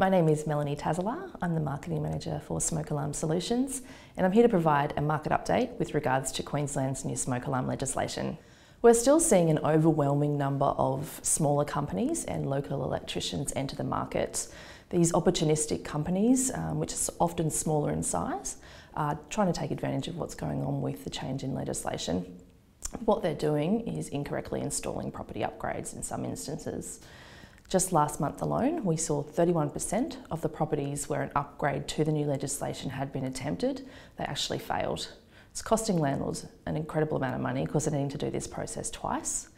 My name is Melanie Tazalar. I'm the Marketing Manager for Smoke Alarm Solutions and I'm here to provide a market update with regards to Queensland's new smoke alarm legislation. We're still seeing an overwhelming number of smaller companies and local electricians enter the market. These opportunistic companies, um, which are often smaller in size, are trying to take advantage of what's going on with the change in legislation. What they're doing is incorrectly installing property upgrades in some instances. Just last month alone, we saw 31% of the properties where an upgrade to the new legislation had been attempted, they actually failed. It's costing landlords an incredible amount of money because they're needing to do this process twice.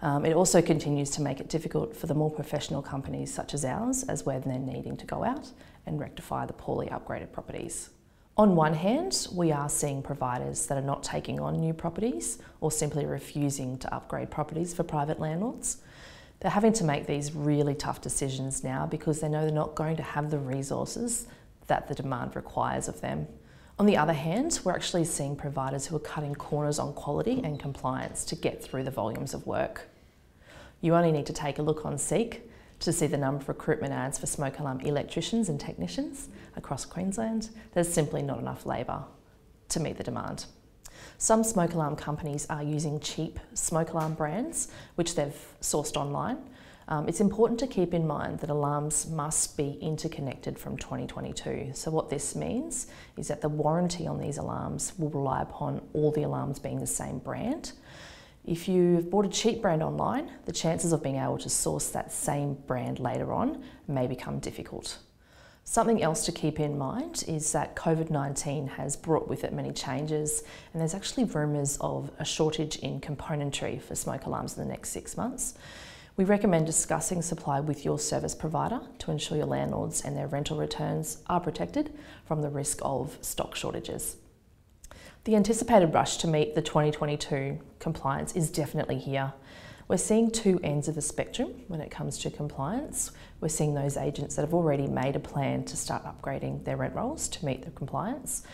Um, it also continues to make it difficult for the more professional companies such as ours as we're needing to go out and rectify the poorly upgraded properties. On one hand, we are seeing providers that are not taking on new properties or simply refusing to upgrade properties for private landlords. They're having to make these really tough decisions now because they know they're not going to have the resources that the demand requires of them. On the other hand, we're actually seeing providers who are cutting corners on quality and compliance to get through the volumes of work. You only need to take a look on Seek to see the number of recruitment ads for smoke alarm electricians and technicians across Queensland. There's simply not enough labour to meet the demand. Some smoke alarm companies are using cheap smoke alarm brands, which they've sourced online. Um, it's important to keep in mind that alarms must be interconnected from 2022. So what this means is that the warranty on these alarms will rely upon all the alarms being the same brand. If you've bought a cheap brand online, the chances of being able to source that same brand later on may become difficult. Something else to keep in mind is that COVID 19 has brought with it many changes, and there's actually rumours of a shortage in componentry for smoke alarms in the next six months. We recommend discussing supply with your service provider to ensure your landlords and their rental returns are protected from the risk of stock shortages. The anticipated rush to meet the 2022 compliance is definitely here. We're seeing two ends of the spectrum when it comes to compliance. We're seeing those agents that have already made a plan to start upgrading their rent rolls to meet the compliance.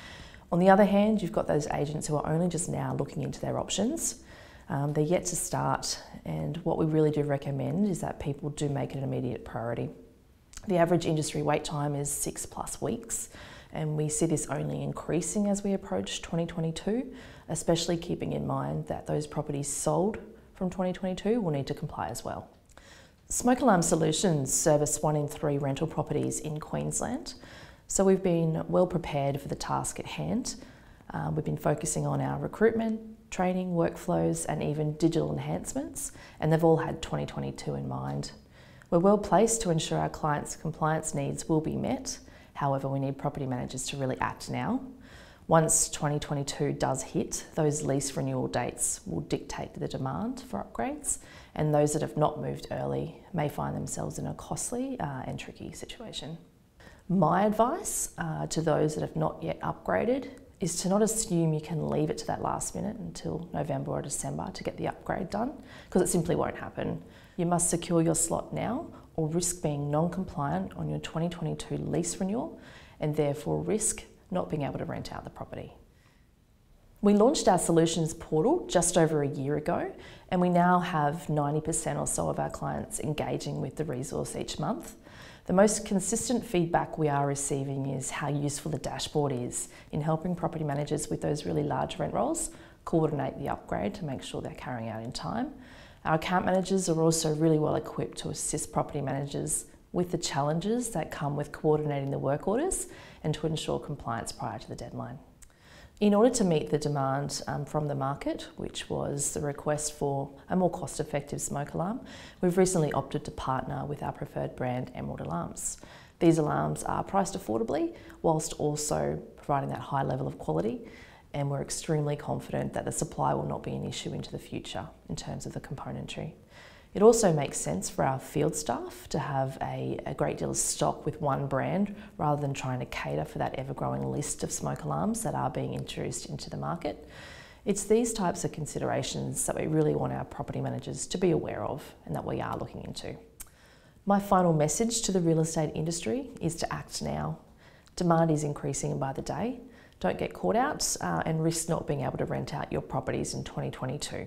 On the other hand, you've got those agents who are only just now looking into their options. Um, they're yet to start, and what we really do recommend is that people do make it an immediate priority. The average industry wait time is six plus weeks, and we see this only increasing as we approach 2022, especially keeping in mind that those properties sold from 2022 will need to comply as well. Smoke Alarm Solutions service one in three rental properties in Queensland, so we've been well prepared for the task at hand. Uh, we've been focusing on our recruitment, training, workflows, and even digital enhancements, and they've all had 2022 in mind. We're well placed to ensure our clients' compliance needs will be met. However, we need property managers to really act now once 2022 does hit, those lease renewal dates will dictate the demand for upgrades, and those that have not moved early may find themselves in a costly uh, and tricky situation. My advice uh, to those that have not yet upgraded is to not assume you can leave it to that last minute until November or December to get the upgrade done, because it simply won't happen. You must secure your slot now or risk being non compliant on your 2022 lease renewal and therefore risk not being able to rent out the property. We launched our solutions portal just over a year ago, and we now have 90% or so of our clients engaging with the resource each month. The most consistent feedback we are receiving is how useful the dashboard is in helping property managers with those really large rent rolls coordinate the upgrade to make sure they're carrying out in time. Our account managers are also really well equipped to assist property managers with the challenges that come with coordinating the work orders and to ensure compliance prior to the deadline. In order to meet the demand um, from the market, which was the request for a more cost effective smoke alarm, we've recently opted to partner with our preferred brand, Emerald Alarms. These alarms are priced affordably whilst also providing that high level of quality, and we're extremely confident that the supply will not be an issue into the future in terms of the componentry. It also makes sense for our field staff to have a, a, great deal of stock with one brand rather than trying to cater for that ever growing list of smoke alarms that are being introduced into the market. It's these types of considerations that we really want our property managers to be aware of and that we are looking into. My final message to the real estate industry is to act now. Demand is increasing by the day. Don't get caught out uh, and risk not being able to rent out your properties in 2022.